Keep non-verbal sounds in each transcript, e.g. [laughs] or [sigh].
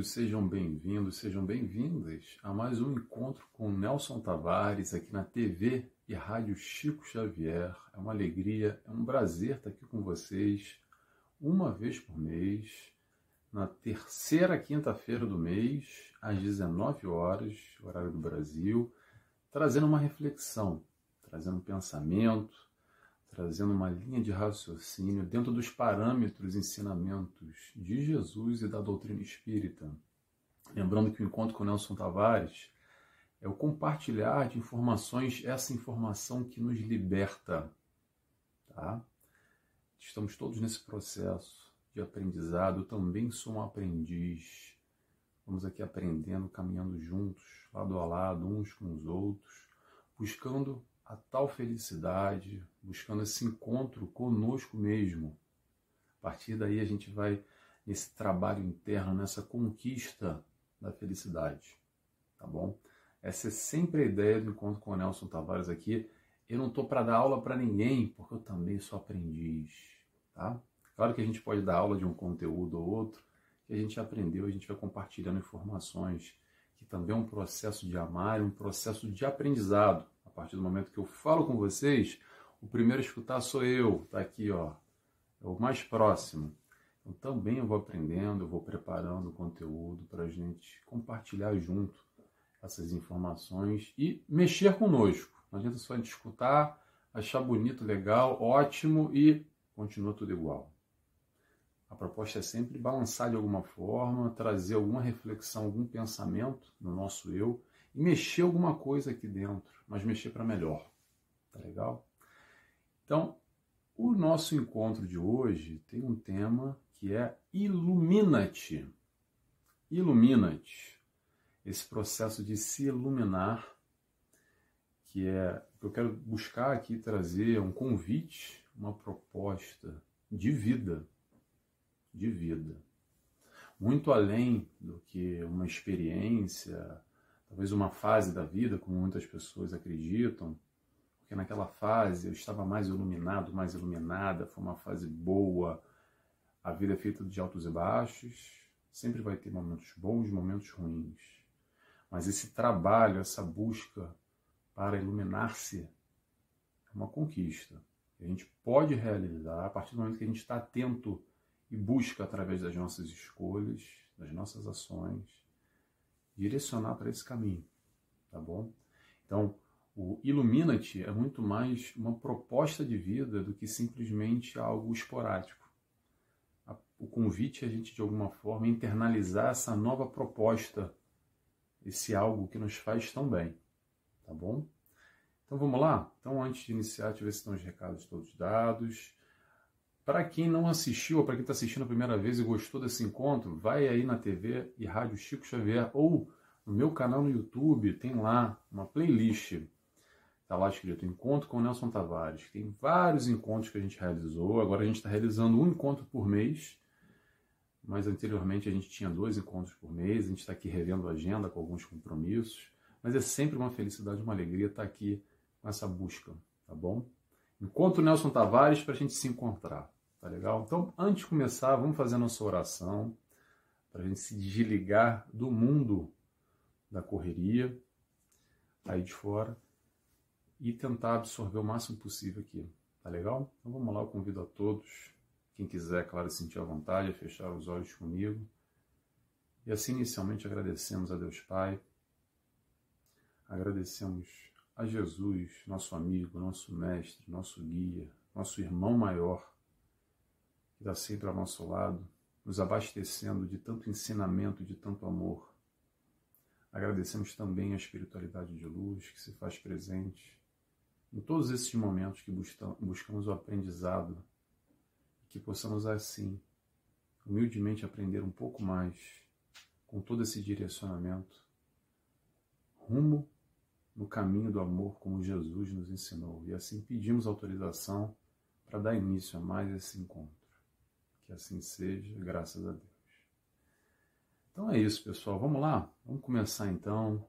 Todos, sejam bem-vindos, sejam bem-vindas a mais um encontro com Nelson Tavares aqui na TV e Rádio Chico Xavier. É uma alegria, é um prazer estar aqui com vocês uma vez por mês, na terceira quinta-feira do mês, às 19 horas, horário do Brasil, trazendo uma reflexão, trazendo um pensamento, trazendo uma linha de raciocínio dentro dos parâmetros ensinamentos de Jesus e da doutrina espírita. Lembrando que o encontro com Nelson Tavares é o compartilhar de informações, essa informação que nos liberta. Tá? Estamos todos nesse processo de aprendizado. Eu também sou um aprendiz. Vamos aqui aprendendo, caminhando juntos, lado a lado, uns com os outros, buscando a tal felicidade, buscando esse encontro conosco mesmo. A partir daí a gente vai nesse trabalho interno, nessa conquista da felicidade, tá bom? Essa é sempre a ideia do encontro com o Nelson Tavares aqui. Eu não estou para dar aula para ninguém, porque eu também sou aprendiz, tá? Claro que a gente pode dar aula de um conteúdo ou outro que a gente aprendeu, a gente vai compartilhando informações, que também é um processo de amar, um processo de aprendizado. Partir do momento que eu falo com vocês, o primeiro a escutar sou eu, tá aqui, ó, é o mais próximo. Então também eu vou aprendendo, eu vou preparando o conteúdo para a gente compartilhar junto essas informações e mexer conosco. Não adianta só a gente escutar, achar bonito, legal, ótimo e continua tudo igual. A proposta é sempre balançar de alguma forma, trazer alguma reflexão, algum pensamento no nosso eu e mexer alguma coisa aqui dentro, mas mexer para melhor. Tá legal? Então, o nosso encontro de hoje tem um tema que é Ilumina-te. Ilumina-te. Esse processo de se iluminar, que é eu quero buscar aqui trazer um convite, uma proposta de vida, de vida. Muito além do que uma experiência, talvez uma fase da vida, como muitas pessoas acreditam, porque naquela fase eu estava mais iluminado, mais iluminada, foi uma fase boa. A vida é feita de altos e baixos, sempre vai ter momentos bons momentos ruins. Mas esse trabalho, essa busca para iluminar-se é uma conquista. A gente pode realizar a partir do momento que a gente está atento e busca através das nossas escolhas, das nossas ações, direcionar para esse caminho, tá bom? Então, o Ilumina-te é muito mais uma proposta de vida do que simplesmente algo esporádico. O convite é a gente, de alguma forma, internalizar essa nova proposta, esse algo que nos faz tão bem, tá bom? Então vamos lá? Então, antes de iniciar, deixa eu ver se estão os recados todos dados. Para quem não assistiu, ou para quem está assistindo a primeira vez e gostou desse encontro, vai aí na TV e Rádio Chico Xavier ou no meu canal no YouTube, tem lá uma playlist. Está lá escrito Encontro com Nelson Tavares. Tem vários encontros que a gente realizou. Agora a gente está realizando um encontro por mês. Mas anteriormente a gente tinha dois encontros por mês. A gente está aqui revendo a agenda com alguns compromissos. Mas é sempre uma felicidade, uma alegria estar aqui com essa busca, tá bom? Encontro Nelson Tavares para a gente se encontrar, tá legal? Então, antes de começar, vamos fazer a nossa oração para a gente se desligar do mundo da correria aí de fora e tentar absorver o máximo possível aqui, tá legal? Então vamos lá, eu convido a todos, quem quiser, claro, sentir a vontade, a fechar os olhos comigo. E assim, inicialmente, agradecemos a Deus Pai, agradecemos a Jesus, nosso amigo, nosso mestre, nosso guia, nosso irmão maior, que está sempre ao nosso lado, nos abastecendo de tanto ensinamento, de tanto amor. Agradecemos também a espiritualidade de luz que se faz presente em todos esses momentos que buscamos o aprendizado, que possamos assim, humildemente aprender um pouco mais com todo esse direcionamento rumo no caminho do amor como Jesus nos ensinou. E assim pedimos autorização para dar início a mais esse encontro. Que assim seja, graças a Deus. Então é isso, pessoal. Vamos lá? Vamos começar então.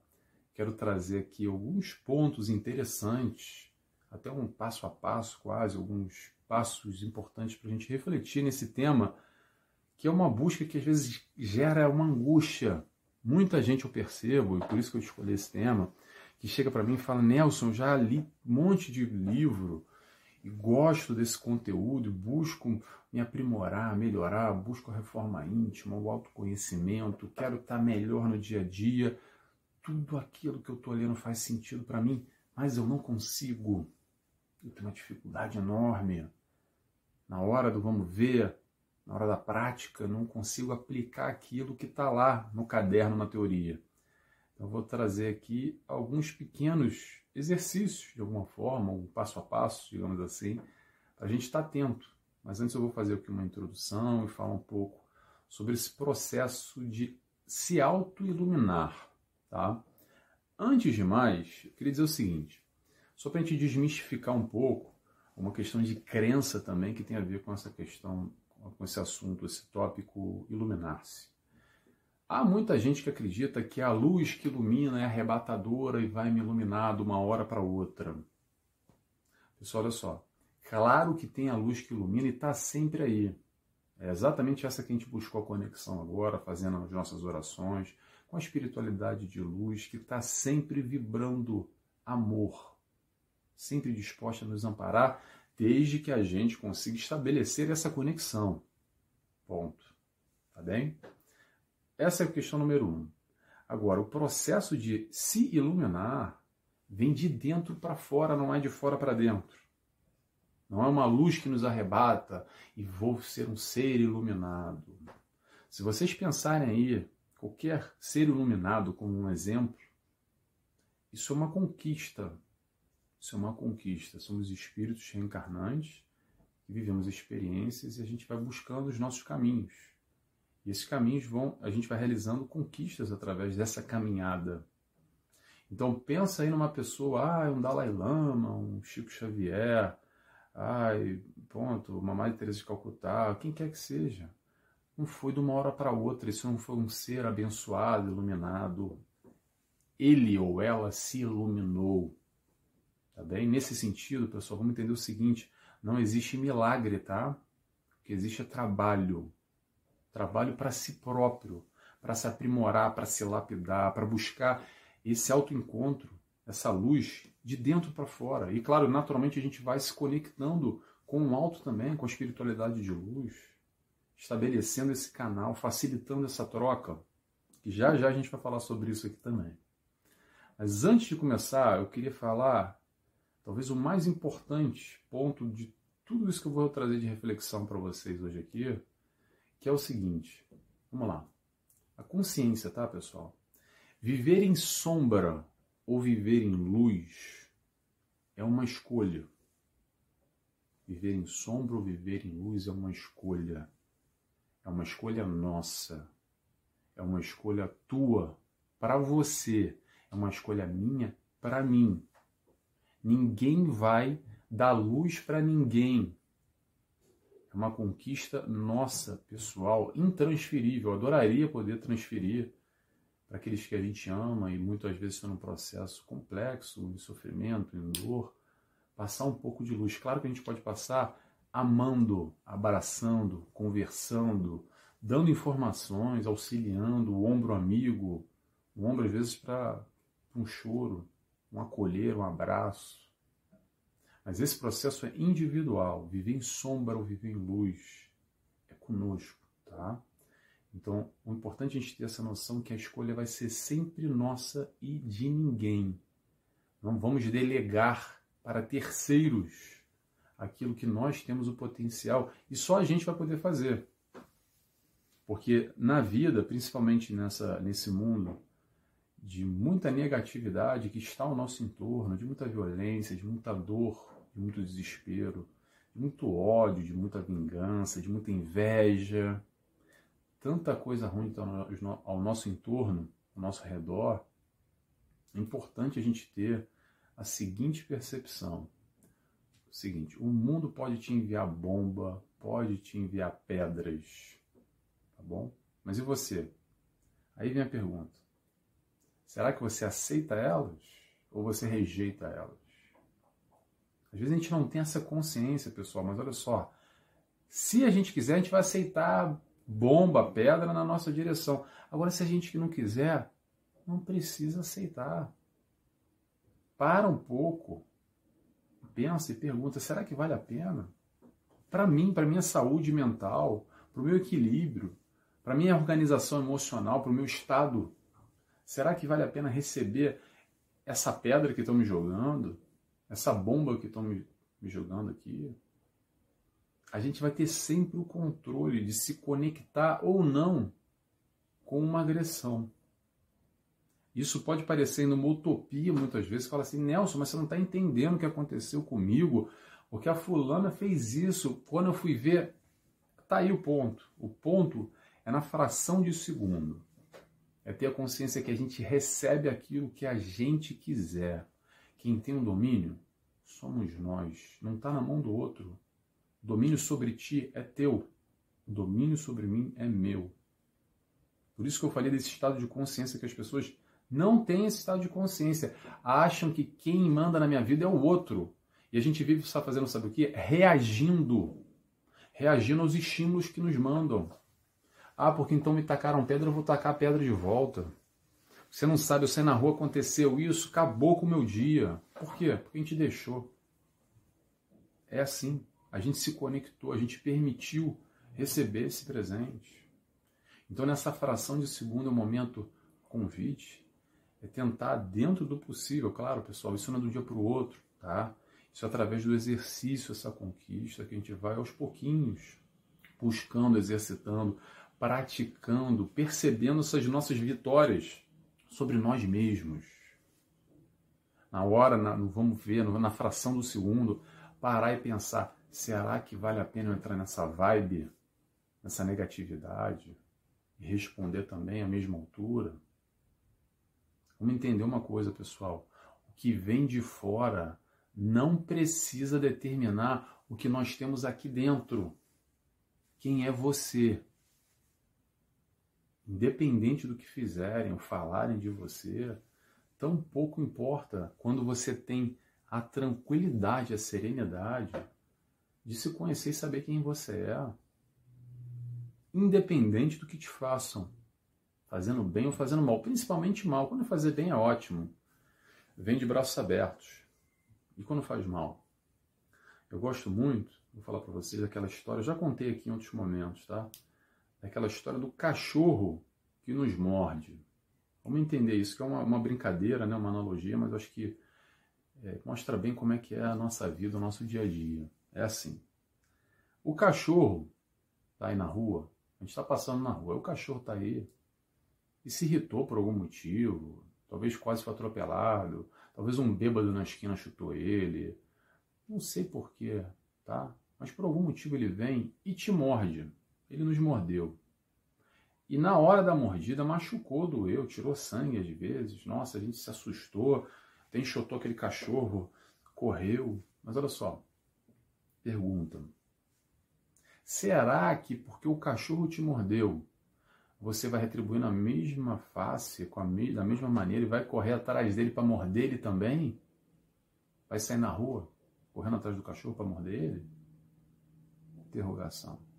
Quero trazer aqui alguns pontos interessantes, até um passo a passo, quase, alguns passos importantes para a gente refletir nesse tema que é uma busca que às vezes gera uma angústia. Muita gente eu percebo, e por isso que eu escolhi esse tema, que chega para mim e fala: Nelson, já li um monte de livro e gosto desse conteúdo, busco me aprimorar, melhorar, busco a reforma íntima, o autoconhecimento, quero estar melhor no dia a dia. Tudo aquilo que eu estou lendo faz sentido para mim, mas eu não consigo. Eu tenho uma dificuldade enorme. Na hora do vamos ver, na hora da prática, não consigo aplicar aquilo que está lá no caderno, na teoria. Então, vou trazer aqui alguns pequenos exercícios, de alguma forma, um passo a passo, digamos assim, para a gente estar tá atento. Mas antes eu vou fazer aqui uma introdução e falar um pouco sobre esse processo de se auto-iluminar. Tá? Antes de mais, eu queria dizer o seguinte, só para a gente desmistificar um pouco, uma questão de crença também que tem a ver com essa questão com esse assunto, esse tópico iluminar-se. Há muita gente que acredita que a luz que ilumina é arrebatadora e vai me iluminar de uma hora para outra. Pessoal, olha só. Claro que tem a luz que ilumina e está sempre aí. É exatamente essa que a gente buscou a conexão agora, fazendo as nossas orações, com a espiritualidade de luz que está sempre vibrando amor, sempre disposta a nos amparar desde que a gente consiga estabelecer essa conexão. Ponto. Tá bem? Essa é a questão número um. Agora, o processo de se iluminar vem de dentro para fora, não é de fora para dentro. Não é uma luz que nos arrebata e vou ser um ser iluminado. Se vocês pensarem aí, qualquer ser iluminado como um exemplo, isso é uma conquista isso é uma conquista. Somos espíritos reencarnantes que vivemos experiências e a gente vai buscando os nossos caminhos. E esses caminhos vão, a gente vai realizando conquistas através dessa caminhada. Então pensa aí numa pessoa, ah, um Dalai Lama, um Chico Xavier, ai, ponto, uma Madre Teresa de Calcutá, quem quer que seja. Não foi de uma hora para outra, isso não foi um ser abençoado, iluminado. Ele ou ela se iluminou. Tá bem? Nesse sentido, pessoal, vamos entender o seguinte: não existe milagre, tá? O que existe é trabalho. Trabalho para si próprio, para se aprimorar, para se lapidar, para buscar esse autoencontro, essa luz de dentro para fora. E claro, naturalmente a gente vai se conectando com o alto também, com a espiritualidade de luz, estabelecendo esse canal, facilitando essa troca, que já já a gente vai falar sobre isso aqui também. Mas antes de começar, eu queria falar talvez o mais importante ponto de tudo isso que eu vou trazer de reflexão para vocês hoje aqui, que é o seguinte. Vamos lá. A consciência, tá, pessoal? Viver em sombra ou viver em luz é uma escolha. Viver em sombra ou viver em luz é uma escolha. É uma escolha nossa. É uma escolha tua para você. É uma escolha minha para mim. Ninguém vai dar luz para ninguém. É uma conquista nossa, pessoal, intransferível. Eu adoraria poder transferir para aqueles que a gente ama e muitas vezes estão num processo complexo, em sofrimento, em dor, passar um pouco de luz. Claro que a gente pode passar amando, abraçando, conversando, dando informações, auxiliando, o ombro amigo, o ombro às vezes para um choro, um acolher, um abraço. Mas esse processo é individual. Viver em sombra ou viver em luz é conosco, tá? Então, o importante é a gente ter essa noção que a escolha vai ser sempre nossa e de ninguém. Não vamos delegar para terceiros aquilo que nós temos o potencial e só a gente vai poder fazer. Porque na vida, principalmente nessa, nesse mundo de muita negatividade que está ao nosso entorno, de muita violência, de muita dor, de muito desespero, de muito ódio, de muita vingança, de muita inveja, tanta coisa ruim ao nosso entorno, ao nosso redor, é importante a gente ter a seguinte percepção. O seguinte, o mundo pode te enviar bomba, pode te enviar pedras, tá bom? Mas e você? Aí vem a pergunta. Será que você aceita elas ou você rejeita elas? Às vezes a gente não tem essa consciência, pessoal, mas olha só. Se a gente quiser, a gente vai aceitar bomba pedra na nossa direção. Agora, se a gente não quiser, não precisa aceitar. Para um pouco, pensa e pergunta: será que vale a pena? Para mim, para minha saúde mental, para o meu equilíbrio, para minha organização emocional, para o meu estado, será que vale a pena receber essa pedra que estão me jogando, essa bomba que estão me, me jogando aqui? A gente vai ter sempre o controle de se conectar ou não com uma agressão. Isso pode parecer uma utopia muitas vezes. Fala assim, Nelson, mas você não está entendendo o que aconteceu comigo, porque a fulana fez isso. Quando eu fui ver, tá aí o ponto. O ponto é na fração de segundo. É ter a consciência que a gente recebe aquilo que a gente quiser. Quem tem o um domínio somos nós. Não está na mão do outro. O domínio sobre ti é teu. O domínio sobre mim é meu. Por isso que eu falei desse estado de consciência que as pessoas não têm esse estado de consciência. Acham que quem manda na minha vida é o outro. E a gente vive só fazendo, sabe o quê? Reagindo. Reagindo aos estímulos que nos mandam. Ah, porque então me tacaram pedra, eu vou tacar a pedra de volta. Você não sabe, eu saí na rua, aconteceu isso, acabou com o meu dia. Por quê? Porque a gente deixou. É assim. A gente se conectou, a gente permitiu receber esse presente. Então, nessa fração de segundo, é o momento convite, é tentar, dentro do possível, claro, pessoal, isso não é do dia para o outro, tá? Isso é através do exercício, essa conquista, que a gente vai aos pouquinhos, buscando, exercitando, praticando, percebendo essas nossas vitórias sobre nós mesmos. Na hora, na, vamos ver, na fração do segundo, parar e pensar: será que vale a pena eu entrar nessa vibe, nessa negatividade? E responder também à mesma altura? Vamos entender uma coisa, pessoal. O que vem de fora não precisa determinar o que nós temos aqui dentro. Quem é você? Independente do que fizerem ou falarem de você, tão pouco importa quando você tem a tranquilidade, a serenidade de se conhecer e saber quem você é. Independente do que te façam fazendo bem ou fazendo mal, principalmente mal. Quando fazer bem é ótimo, vem de braços abertos. E quando faz mal? Eu gosto muito, vou falar para vocês aquela história, eu já contei aqui em outros momentos, tá? Aquela história do cachorro que nos morde. Vamos entender isso, que é uma, uma brincadeira, né? uma analogia, mas acho que é, mostra bem como é que é a nossa vida, o nosso dia a dia. É assim. O cachorro tá aí na rua, a gente está passando na rua, o cachorro tá aí, e se irritou por algum motivo, talvez quase foi atropelado, talvez um bêbado na esquina chutou ele, não sei porquê, tá? Mas por algum motivo ele vem e te morde. Ele nos mordeu. E na hora da mordida machucou, doeu, tirou sangue às vezes. Nossa, a gente se assustou, até enxotou aquele cachorro, correu. Mas olha só, pergunta: será que porque o cachorro te mordeu, você vai retribuir na mesma face, com a me da mesma maneira, e vai correr atrás dele para morder ele também? Vai sair na rua correndo atrás do cachorro para morder ele? Interrogação.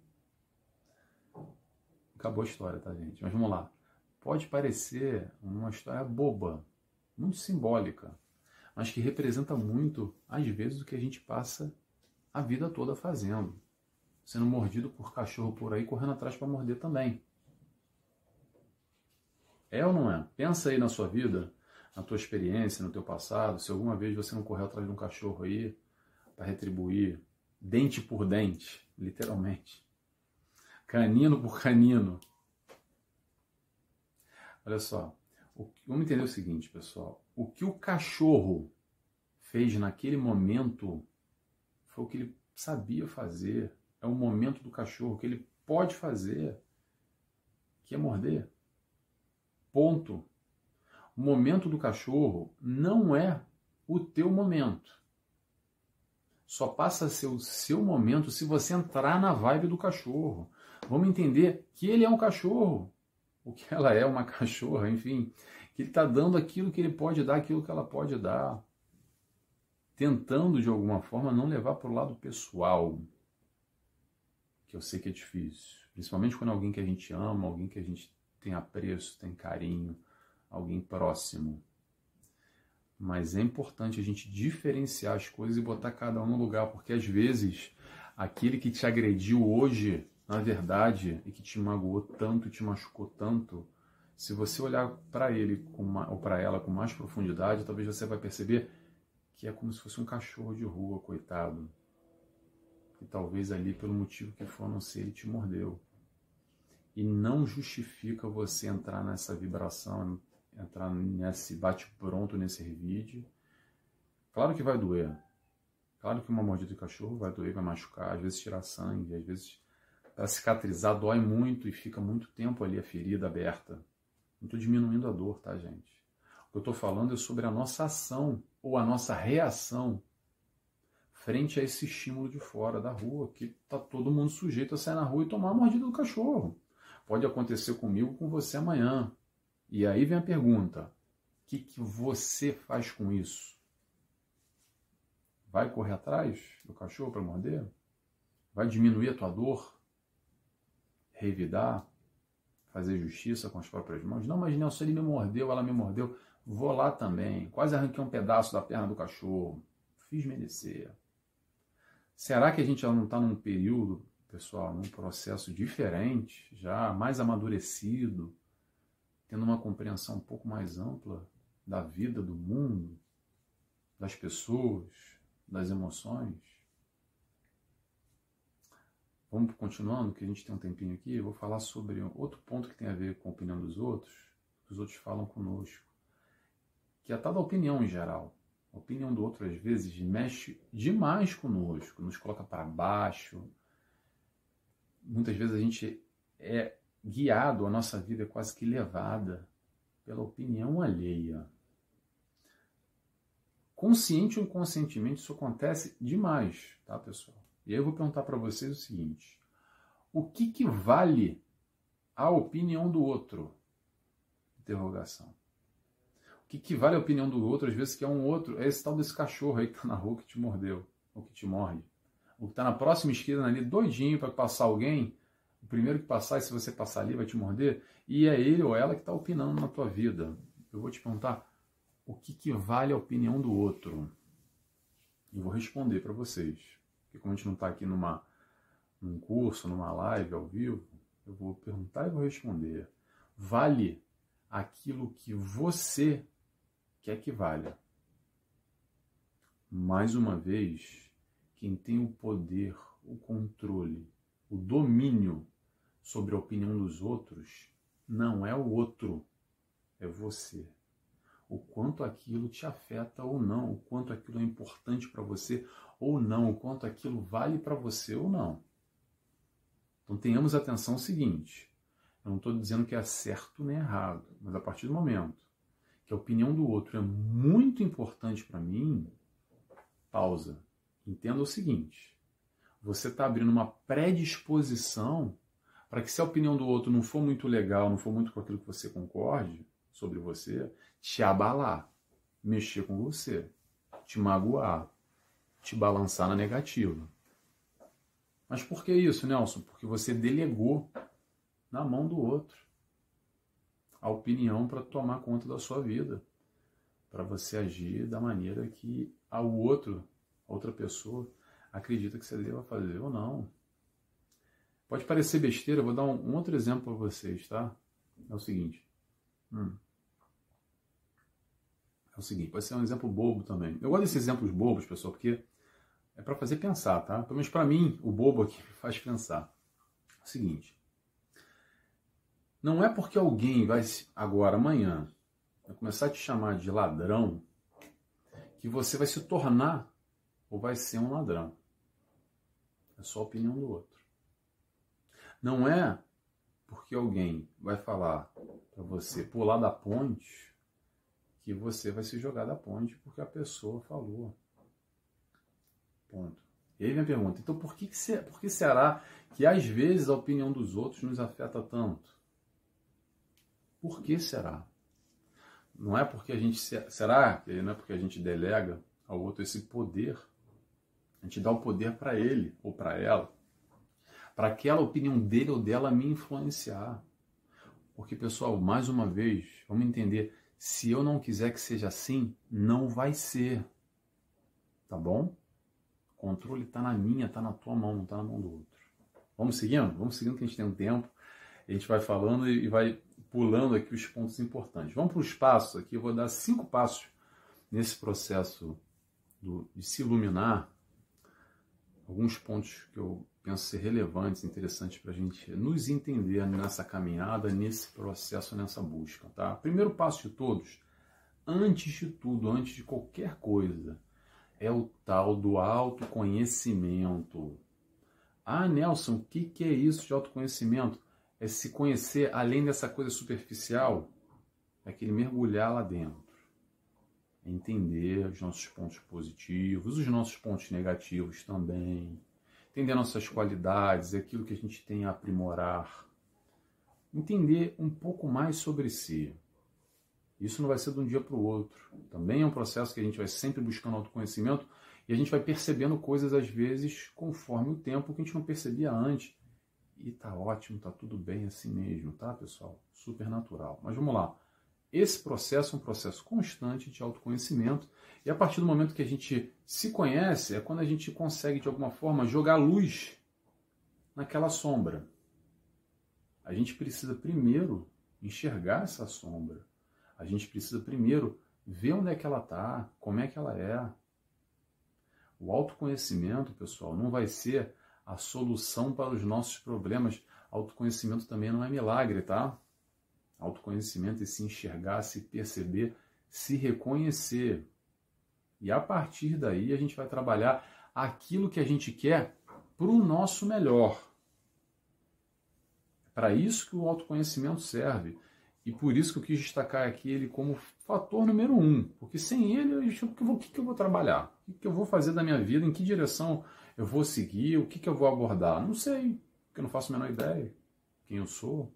Acabou a história, tá, gente? Mas vamos lá. Pode parecer uma história boba, muito simbólica, mas que representa muito, às vezes, o que a gente passa a vida toda fazendo. Sendo mordido por cachorro por aí, correndo atrás para morder também. É ou não é? Pensa aí na sua vida, na tua experiência, no teu passado, se alguma vez você não correu atrás de um cachorro aí para retribuir dente por dente, literalmente. Canino por canino. Olha só, vamos entender o seguinte, pessoal. O que o cachorro fez naquele momento foi o que ele sabia fazer. É o momento do cachorro que ele pode fazer, que é morder. Ponto. O momento do cachorro não é o teu momento. Só passa a ser o seu momento se você entrar na vibe do cachorro. Vamos entender que ele é um cachorro, o que ela é uma [laughs] cachorra, enfim, que ele está dando aquilo que ele pode dar, aquilo que ela pode dar, tentando de alguma forma não levar para o lado pessoal, que eu sei que é difícil. Principalmente quando é alguém que a gente ama, alguém que a gente tem apreço, tem carinho, alguém próximo. Mas é importante a gente diferenciar as coisas e botar cada um no lugar, porque às vezes aquele que te agrediu hoje, na verdade, e que te magoou tanto, te machucou tanto, se você olhar para ele uma, ou para ela com mais profundidade, talvez você vai perceber que é como se fosse um cachorro de rua, coitado. Que talvez ali, pelo motivo que for, não sei, ele te mordeu. E não justifica você entrar nessa vibração, entrar nesse bate-pronto, nesse revide. Claro que vai doer. Claro que uma mordida de cachorro vai doer, vai machucar, às vezes tirar sangue, às vezes para cicatrizar dói muito e fica muito tempo ali a ferida aberta. Não estou diminuindo a dor, tá, gente? O que eu estou falando é sobre a nossa ação ou a nossa reação frente a esse estímulo de fora da rua, que está todo mundo sujeito a sair na rua e tomar a mordida do cachorro. Pode acontecer comigo, com você amanhã. E aí vem a pergunta: o que, que você faz com isso? Vai correr atrás do cachorro para morder? Vai diminuir a tua dor? Revidar? Fazer justiça com as próprias mãos? Não, mas Nelson, ele me mordeu, ela me mordeu. Vou lá também. Quase arranquei um pedaço da perna do cachorro. Fiz merecer. Será que a gente já não está num período, pessoal, num processo diferente, já mais amadurecido, tendo uma compreensão um pouco mais ampla da vida, do mundo, das pessoas, das emoções. Vamos continuando, que a gente tem um tempinho aqui. Eu vou falar sobre outro ponto que tem a ver com a opinião dos outros, que os outros falam conosco, que é a tal da opinião em geral. A opinião do outro, às vezes, mexe demais conosco, nos coloca para baixo. Muitas vezes a gente é guiado, a nossa vida é quase que levada pela opinião alheia. Consciente ou inconscientemente, isso acontece demais, tá, pessoal? E aí eu vou perguntar para vocês o seguinte: o que, que vale a opinião do outro? Interrogação. O que, que vale a opinião do outro, às vezes, que é um outro, é esse tal desse cachorro aí que tá na rua que te mordeu, ou que te morde. Ou que tá na próxima esquina ali, doidinho para passar alguém o primeiro que passar, e se você passar ali, vai te morder, e é ele ou ela que está opinando na tua vida. Eu vou te perguntar o que, que vale a opinião do outro. Eu vou responder para vocês. Porque como a gente não está aqui numa, num curso, numa live ao vivo, eu vou perguntar e vou responder. Vale aquilo que você quer que valha. Mais uma vez, quem tem o poder, o controle, o domínio sobre a opinião dos outros não é o outro, é você. O quanto aquilo te afeta ou não, o quanto aquilo é importante para você ou não, o quanto aquilo vale para você ou não. Então tenhamos atenção seguinte: eu não estou dizendo que é certo nem errado, mas a partir do momento que a opinião do outro é muito importante para mim, pausa. Entenda o seguinte: você está abrindo uma predisposição para que se a opinião do outro não for muito legal, não for muito com aquilo que você concorde sobre você, te abalar, mexer com você, te magoar, te balançar na negativa. Mas por que isso, Nelson? Porque você delegou na mão do outro a opinião para tomar conta da sua vida, para você agir da maneira que a outro, a outra pessoa, acredita que você deva fazer ou não. Pode parecer besteira, vou dar um, um outro exemplo para vocês, tá? É o seguinte. Hum. É o seguinte, pode ser um exemplo bobo também. Eu gosto desses exemplos bobos, pessoal, porque é para fazer pensar, tá? Pelo menos para mim, o bobo aqui faz pensar. É o seguinte. Não é porque alguém vai agora, amanhã, vai começar a te chamar de ladrão que você vai se tornar ou vai ser um ladrão. É só a opinião do outro. Não é porque alguém vai falar para você pular da ponte que você vai se jogar da ponte porque a pessoa falou. Ponto. E aí vem a pergunta: então por que, que, por que será que às vezes a opinião dos outros nos afeta tanto? Por que será? Não é porque a gente. Será não é porque a gente delega ao outro esse poder? A gente dá o poder para ele ou para ela para aquela opinião dele ou dela me influenciar. Porque, pessoal, mais uma vez, vamos entender: se eu não quiser que seja assim, não vai ser. Tá bom? O controle está na minha, está na tua mão, não está na mão do outro. Vamos seguindo? Vamos seguindo que a gente tem um tempo. A gente vai falando e vai pulando aqui os pontos importantes. Vamos para os passos aqui. Eu vou dar cinco passos nesse processo do, de se iluminar. Alguns pontos que eu penso ser relevantes, interessantes para a gente nos entender nessa caminhada, nesse processo, nessa busca. Tá? Primeiro passo de todos, antes de tudo, antes de qualquer coisa, é o tal do autoconhecimento. Ah, Nelson, o que, que é isso de autoconhecimento? É se conhecer além dessa coisa superficial, é aquele mergulhar lá dentro. É entender os nossos pontos positivos, os nossos pontos negativos também. Entender nossas qualidades, aquilo que a gente tem a aprimorar. Entender um pouco mais sobre si. Isso não vai ser de um dia para o outro. Também é um processo que a gente vai sempre buscando autoconhecimento e a gente vai percebendo coisas às vezes conforme o tempo que a gente não percebia antes. E tá ótimo, tá tudo bem assim mesmo, tá, pessoal? Super natural. Mas vamos lá. Esse processo é um processo constante de autoconhecimento, e a partir do momento que a gente se conhece, é quando a gente consegue, de alguma forma, jogar luz naquela sombra. A gente precisa primeiro enxergar essa sombra. A gente precisa primeiro ver onde é que ela está, como é que ela é. O autoconhecimento, pessoal, não vai ser a solução para os nossos problemas. Autoconhecimento também não é milagre, tá? Autoconhecimento é se enxergar, se perceber, se reconhecer. E a partir daí a gente vai trabalhar aquilo que a gente quer para o nosso melhor. É para isso que o autoconhecimento serve. E por isso que eu quis destacar aqui ele como fator número um. Porque sem ele, o, que que eu vou trabalhar? O que eu vou fazer da minha vida? Em que direção eu vou seguir? O que eu vou abordar? Não sei, porque eu não faço a menor ideia quem eu sou,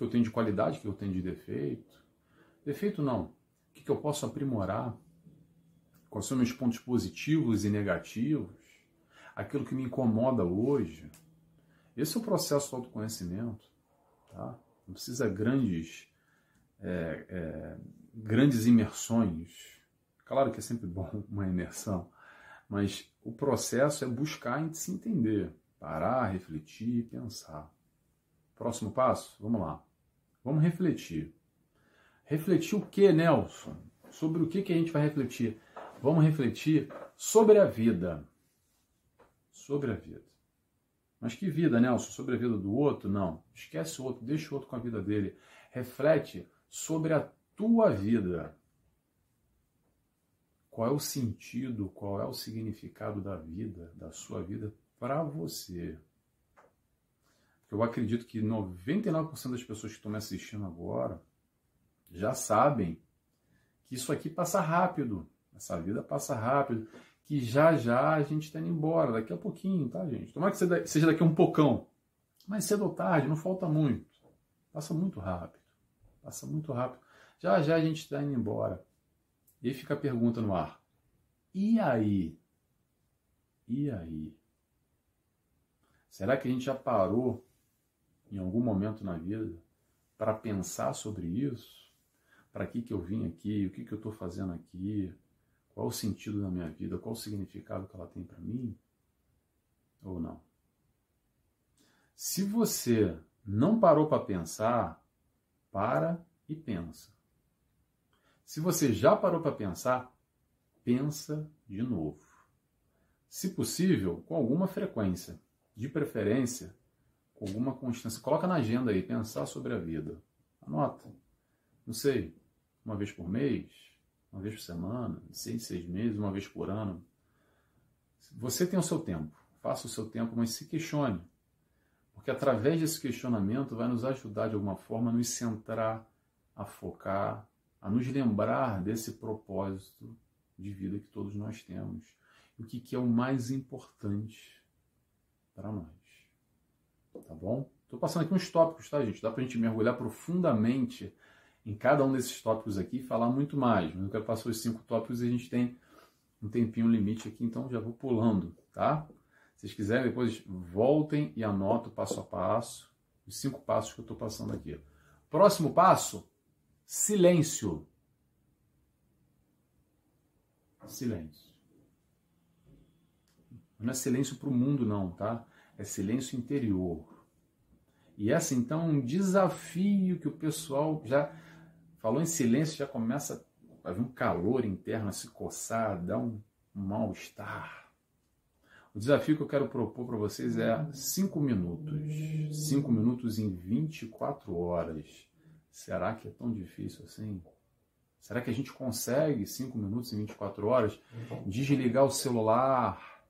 que eu tenho de qualidade, que eu tenho de defeito. Defeito não. O que eu posso aprimorar? Quais são meus pontos positivos e negativos? Aquilo que me incomoda hoje. Esse é o processo do autoconhecimento. Tá? não precisa grandes, é, é, grandes imersões. Claro que é sempre bom [laughs] uma imersão, mas o processo é buscar se entender, parar, refletir, pensar. Próximo passo, vamos lá. Vamos refletir. Refletir o que, Nelson? Sobre o que, que a gente vai refletir? Vamos refletir sobre a vida. Sobre a vida. Mas que vida, Nelson? Sobre a vida do outro? Não. Esquece o outro, deixa o outro com a vida dele. Reflete sobre a tua vida. Qual é o sentido, qual é o significado da vida, da sua vida para você? Eu acredito que 99% das pessoas que estão me assistindo agora já sabem que isso aqui passa rápido. Essa vida passa rápido que já já a gente está indo embora, daqui a pouquinho, tá, gente? Tomara que seja daqui a um pocão. Mas cedo ou tarde, não falta muito. Passa muito rápido. Passa muito rápido. Já já a gente está indo embora. E aí fica a pergunta no ar. E aí? E aí? Será que a gente já parou em algum momento na vida para pensar sobre isso? Para que, que eu vim aqui? O que, que eu estou fazendo aqui? Qual o sentido da minha vida? Qual o significado que ela tem para mim? Ou não? Se você não parou para pensar, para e pensa. Se você já parou para pensar, pensa de novo. Se possível, com alguma frequência, de preferência, alguma constância. Coloca na agenda aí, pensar sobre a vida. Anota. Não sei, uma vez por mês, uma vez por semana, seis, seis meses, uma vez por ano. Você tem o seu tempo, faça o seu tempo, mas se questione. Porque através desse questionamento vai nos ajudar de alguma forma a nos centrar, a focar, a nos lembrar desse propósito de vida que todos nós temos. O que, que é o mais importante para nós. Tá bom? Estou passando aqui uns tópicos, tá, gente? Dá para a gente mergulhar profundamente em cada um desses tópicos aqui e falar muito mais. Mas eu quero passar os cinco tópicos e a gente tem um tempinho limite aqui, então já vou pulando, tá? Se vocês quiserem, depois voltem e anotem passo a passo, os cinco passos que eu estou passando aqui. Próximo passo: silêncio. Silêncio. Não é silêncio para o mundo, não, tá? É silêncio interior. E essa, então, é um desafio que o pessoal já falou em silêncio, já começa a vir um calor interno, a se coçar, dá um mal-estar. O desafio que eu quero propor para vocês é 5 minutos. 5 minutos em 24 horas. Será que é tão difícil assim? Será que a gente consegue 5 minutos em 24 horas desligar o celular?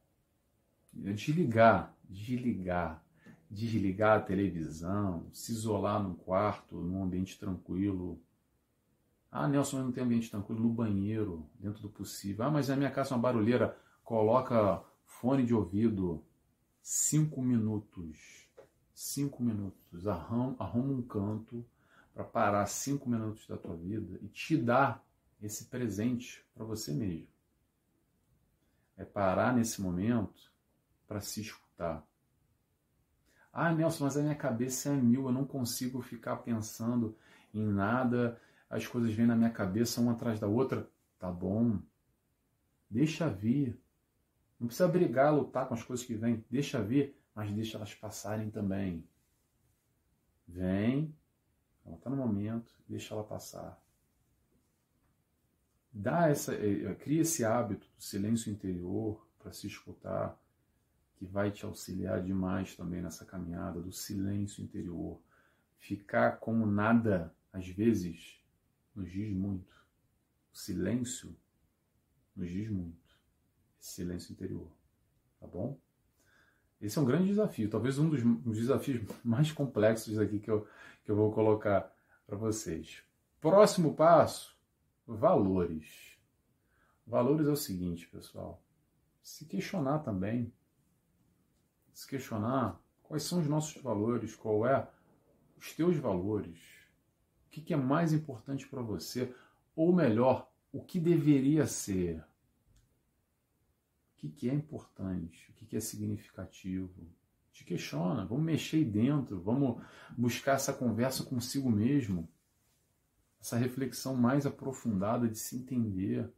Desligar, desligar, desligar a televisão, se isolar num quarto, num ambiente tranquilo. Ah, Nelson, mas não tem ambiente tranquilo no banheiro, dentro do possível. Ah, mas a minha casa é uma barulheira. Coloca fone de ouvido, cinco minutos. Cinco minutos. Arruma, arruma um canto para parar cinco minutos da tua vida e te dar esse presente para você mesmo. É parar nesse momento para se escutar. Ah, Nelson, mas a minha cabeça é mil, eu não consigo ficar pensando em nada, as coisas vêm na minha cabeça uma atrás da outra. Tá bom, deixa vir. Não precisa brigar, lutar com as coisas que vêm. Deixa vir, mas deixa elas passarem também. Vem, ela está no momento, deixa ela passar. Dá essa, eh, eh, cria esse hábito do silêncio interior para se escutar, que vai te auxiliar demais também nessa caminhada do silêncio interior. Ficar como nada, às vezes, nos diz muito. O silêncio nos diz muito silêncio interior. Tá bom? Esse é um grande desafio, talvez um dos, dos desafios [laughs] mais complexos aqui que eu, que eu vou colocar para vocês. Próximo passo: valores. Valores é o seguinte, pessoal. Se questionar também. Se questionar quais são os nossos valores, qual é os teus valores, o que, que é mais importante para você, ou melhor, o que deveria ser que, que é importante, o que, que é significativo. Te questiona, vamos mexer aí dentro, vamos buscar essa conversa consigo mesmo, essa reflexão mais aprofundada de se entender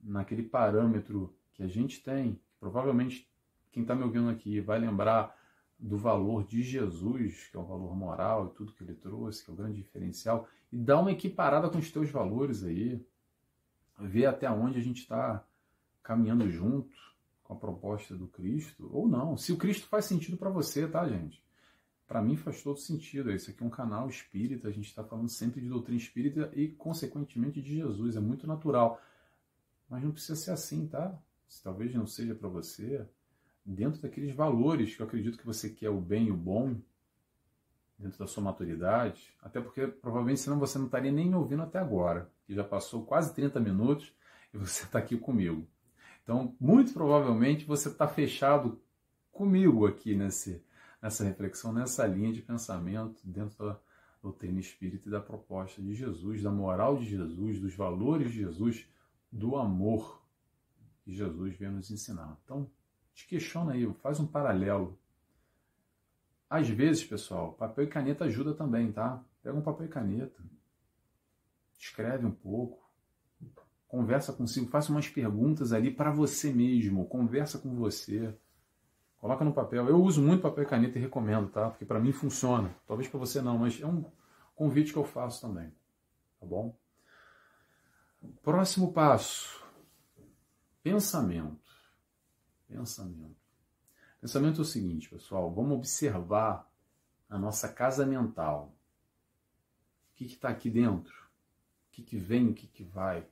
naquele parâmetro que a gente tem. Provavelmente quem está me ouvindo aqui vai lembrar do valor de Jesus, que é o valor moral e tudo que ele trouxe, que é o grande diferencial, e dá uma equiparada com os teus valores aí, ver até onde a gente está caminhando junto com a proposta do Cristo, ou não. Se o Cristo faz sentido para você, tá, gente? Para mim faz todo sentido. Esse aqui é um canal espírita, a gente está falando sempre de doutrina espírita e, consequentemente, de Jesus. É muito natural. Mas não precisa ser assim, tá? Se talvez não seja para você, dentro daqueles valores que eu acredito que você quer o bem e o bom, dentro da sua maturidade, até porque provavelmente senão você não estaria nem ouvindo até agora, que já passou quase 30 minutos e você está aqui comigo. Então, muito provavelmente você está fechado comigo aqui nesse, nessa reflexão, nessa linha de pensamento dentro da doutrina espírita e da proposta de Jesus, da moral de Jesus, dos valores de Jesus, do amor que Jesus veio nos ensinar. Então, te questiona aí, faz um paralelo. Às vezes, pessoal, papel e caneta ajuda também, tá? Pega um papel e caneta, escreve um pouco, Conversa consigo, faça umas perguntas ali para você mesmo, conversa com você. Coloca no papel. Eu uso muito papel e caneta e recomendo, tá? Porque para mim funciona. Talvez para você não, mas é um convite que eu faço também. Tá bom? Próximo passo. Pensamento. Pensamento. Pensamento é o seguinte, pessoal. Vamos observar a nossa casa mental. O que está aqui dentro? O que, que vem, o que, que vai?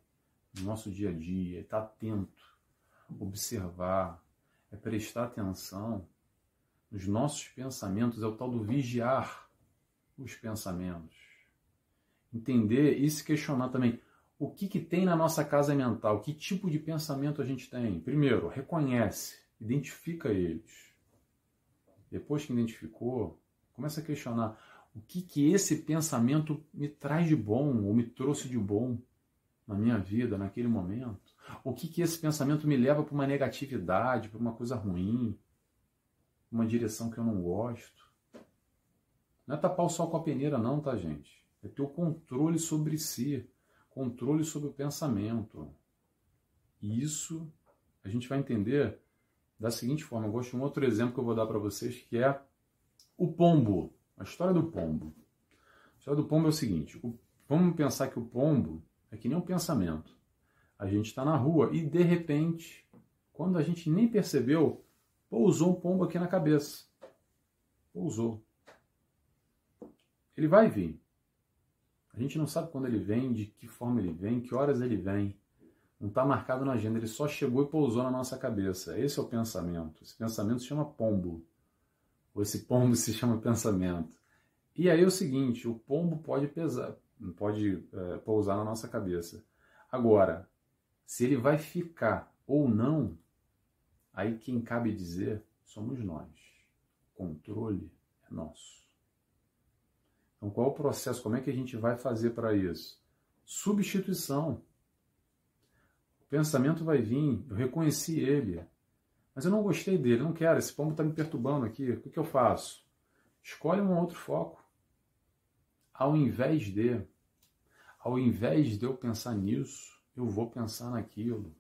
no nosso dia a dia, estar atento, observar, é prestar atenção nos nossos pensamentos, é o tal do vigiar os pensamentos. Entender e se questionar também o que, que tem na nossa casa mental, que tipo de pensamento a gente tem. Primeiro, reconhece, identifica eles. Depois que identificou, começa a questionar o que, que esse pensamento me traz de bom ou me trouxe de bom na minha vida naquele momento? O que, que esse pensamento me leva para uma negatividade, para uma coisa ruim? uma direção que eu não gosto. Não é tapar o sol com a peneira, não, tá, gente? É ter o controle sobre si, controle sobre o pensamento. E isso a gente vai entender da seguinte forma. Eu gosto de um outro exemplo que eu vou dar para vocês, que é o pombo. A história do pombo. A história do pombo é o seguinte: o, vamos pensar que o pombo é que nem um pensamento. A gente está na rua e de repente, quando a gente nem percebeu, pousou um pombo aqui na cabeça. Pousou. Ele vai vir. A gente não sabe quando ele vem, de que forma ele vem, que horas ele vem. Não está marcado na agenda, ele só chegou e pousou na nossa cabeça. Esse é o pensamento. Esse pensamento se chama pombo. Ou esse pombo [laughs] se chama pensamento. E aí é o seguinte, o pombo pode pesar, pode é, pousar na nossa cabeça. Agora, se ele vai ficar ou não, aí quem cabe dizer somos nós. O controle é nosso. Então, qual é o processo? Como é que a gente vai fazer para isso? Substituição. O pensamento vai vir, eu reconheci ele, mas eu não gostei dele, não quero, esse pombo está me perturbando aqui, o que, que eu faço? Escolhe um outro foco. Ao invés de, ao invés de eu pensar nisso, eu vou pensar naquilo.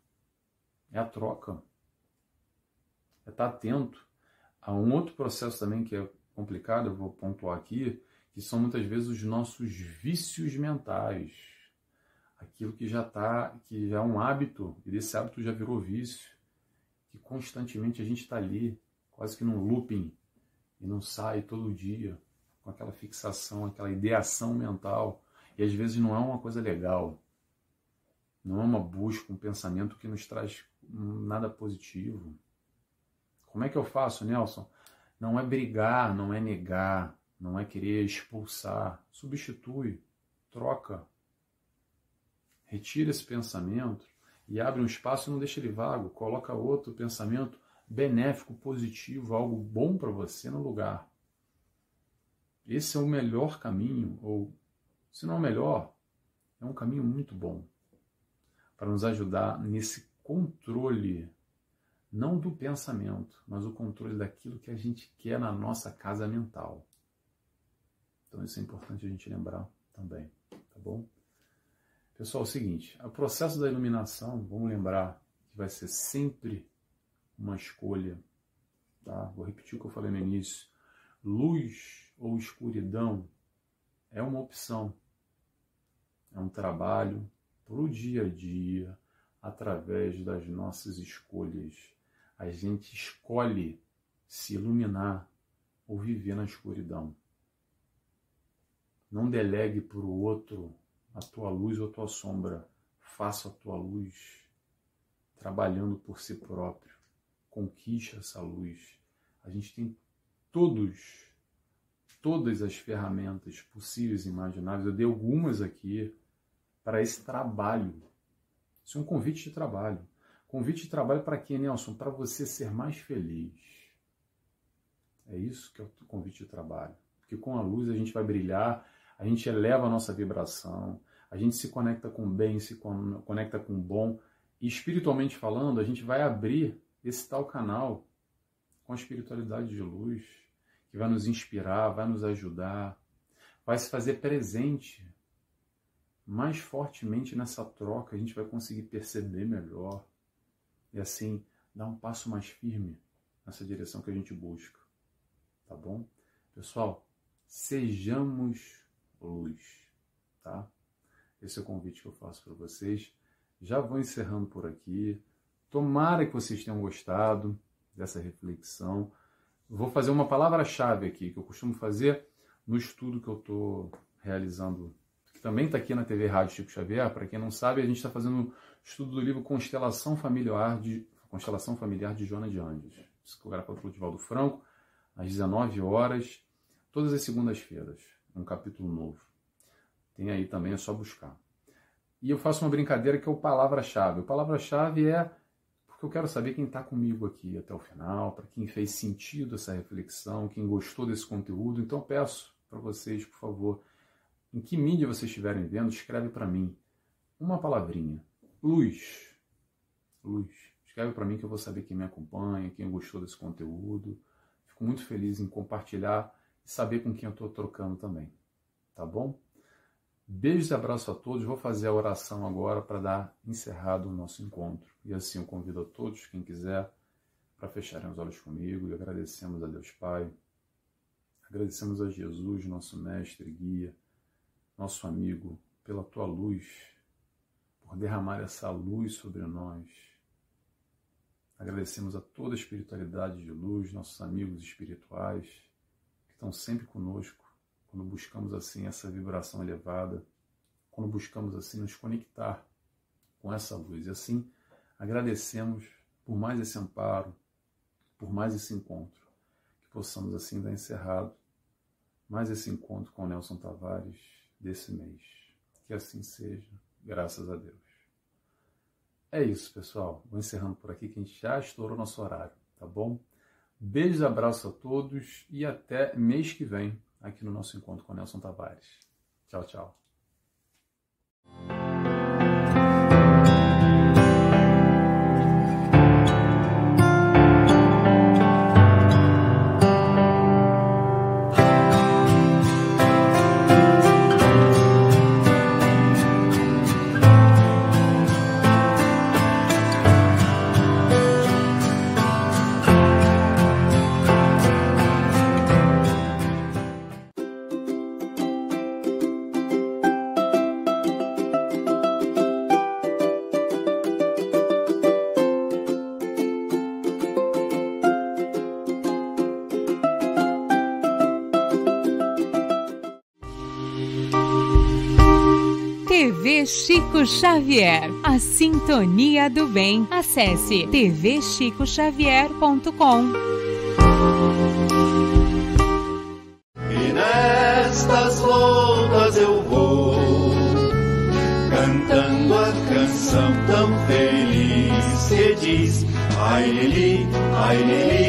É a troca. É estar atento. Há um outro processo também que é complicado, eu vou pontuar aqui, que são muitas vezes os nossos vícios mentais aquilo que já está, que já é um hábito, e desse hábito já virou vício, que constantemente a gente está ali, quase que num looping, e não sai todo dia, com aquela fixação, aquela ideação mental, e às vezes não é uma coisa legal, não é uma busca, um pensamento que nos traz nada positivo. Como é que eu faço, Nelson? Não é brigar, não é negar, não é querer expulsar, substitui, troca, Retira esse pensamento e abre um espaço e não deixa ele vago. Coloca outro pensamento benéfico, positivo, algo bom para você no lugar. Esse é o melhor caminho, ou se não é o melhor, é um caminho muito bom para nos ajudar nesse controle, não do pensamento, mas o controle daquilo que a gente quer na nossa casa mental. Então isso é importante a gente lembrar também, tá bom? Pessoal, é o seguinte, o processo da iluminação, vamos lembrar que vai ser sempre uma escolha, tá? Vou repetir o que eu falei no início. Luz ou escuridão é uma opção. É um trabalho para o dia a dia, através das nossas escolhas. A gente escolhe se iluminar ou viver na escuridão. Não delegue para o outro a tua luz ou a tua sombra. Faça a tua luz trabalhando por si próprio. Conquiste essa luz. A gente tem todos, todas as ferramentas possíveis e imagináveis. Eu dei algumas aqui para esse trabalho. Isso é um convite de trabalho. Convite de trabalho para quê, Nelson? Para você ser mais feliz. É isso que é o convite de trabalho. Porque com a luz a gente vai brilhar, a gente eleva a nossa vibração, a gente se conecta com o bem, se conecta com o bom. E espiritualmente falando, a gente vai abrir esse tal canal com a espiritualidade de luz, que vai nos inspirar, vai nos ajudar, vai se fazer presente mais fortemente nessa troca, a gente vai conseguir perceber melhor e assim dar um passo mais firme nessa direção que a gente busca. Tá bom? Pessoal, sejamos luz, tá? Esse é o convite que eu faço para vocês. Já vou encerrando por aqui. Tomara que vocês tenham gostado dessa reflexão. Vou fazer uma palavra-chave aqui, que eu costumo fazer no estudo que eu estou realizando, que também está aqui na TV Rádio Chico Xavier. Para quem não sabe, a gente está fazendo estudo do livro Constelação Familiar de, Constelação Familiar de Joana de Andes, psicografado pelo Divaldo Franco, às 19 horas, todas as segundas-feiras, um capítulo novo. Tem aí também, é só buscar. E eu faço uma brincadeira que é o palavra-chave. O palavra-chave é porque eu quero saber quem está comigo aqui até o final, para quem fez sentido essa reflexão, quem gostou desse conteúdo. Então peço para vocês, por favor, em que mídia vocês estiverem vendo, escreve para mim uma palavrinha. Luz. Luz. Escreve para mim que eu vou saber quem me acompanha, quem gostou desse conteúdo. Fico muito feliz em compartilhar e saber com quem eu estou trocando também. Tá bom? Beijos e abraço a todos. Vou fazer a oração agora para dar encerrado o nosso encontro. E assim eu convido a todos, quem quiser, para fecharem os olhos comigo e agradecemos a Deus Pai. Agradecemos a Jesus, nosso mestre, guia, nosso amigo, pela tua luz, por derramar essa luz sobre nós. Agradecemos a toda a espiritualidade de luz, nossos amigos espirituais, estão sempre conosco, quando buscamos assim essa vibração elevada, quando buscamos assim nos conectar com essa luz. E assim agradecemos por mais esse amparo, por mais esse encontro, que possamos assim dar encerrado mais esse encontro com Nelson Tavares desse mês. Que assim seja, graças a Deus. É isso, pessoal. Vou encerrando por aqui que a gente já estourou nosso horário, tá bom? Beijos, abraço a todos e até mês que vem aqui no nosso encontro com Nelson Tavares. Tchau, tchau. Chico Xavier, a sintonia do bem. Acesse tvchicoxavier.com. E nestas voltas eu vou cantando a canção tão feliz que diz ai lili, ai lili,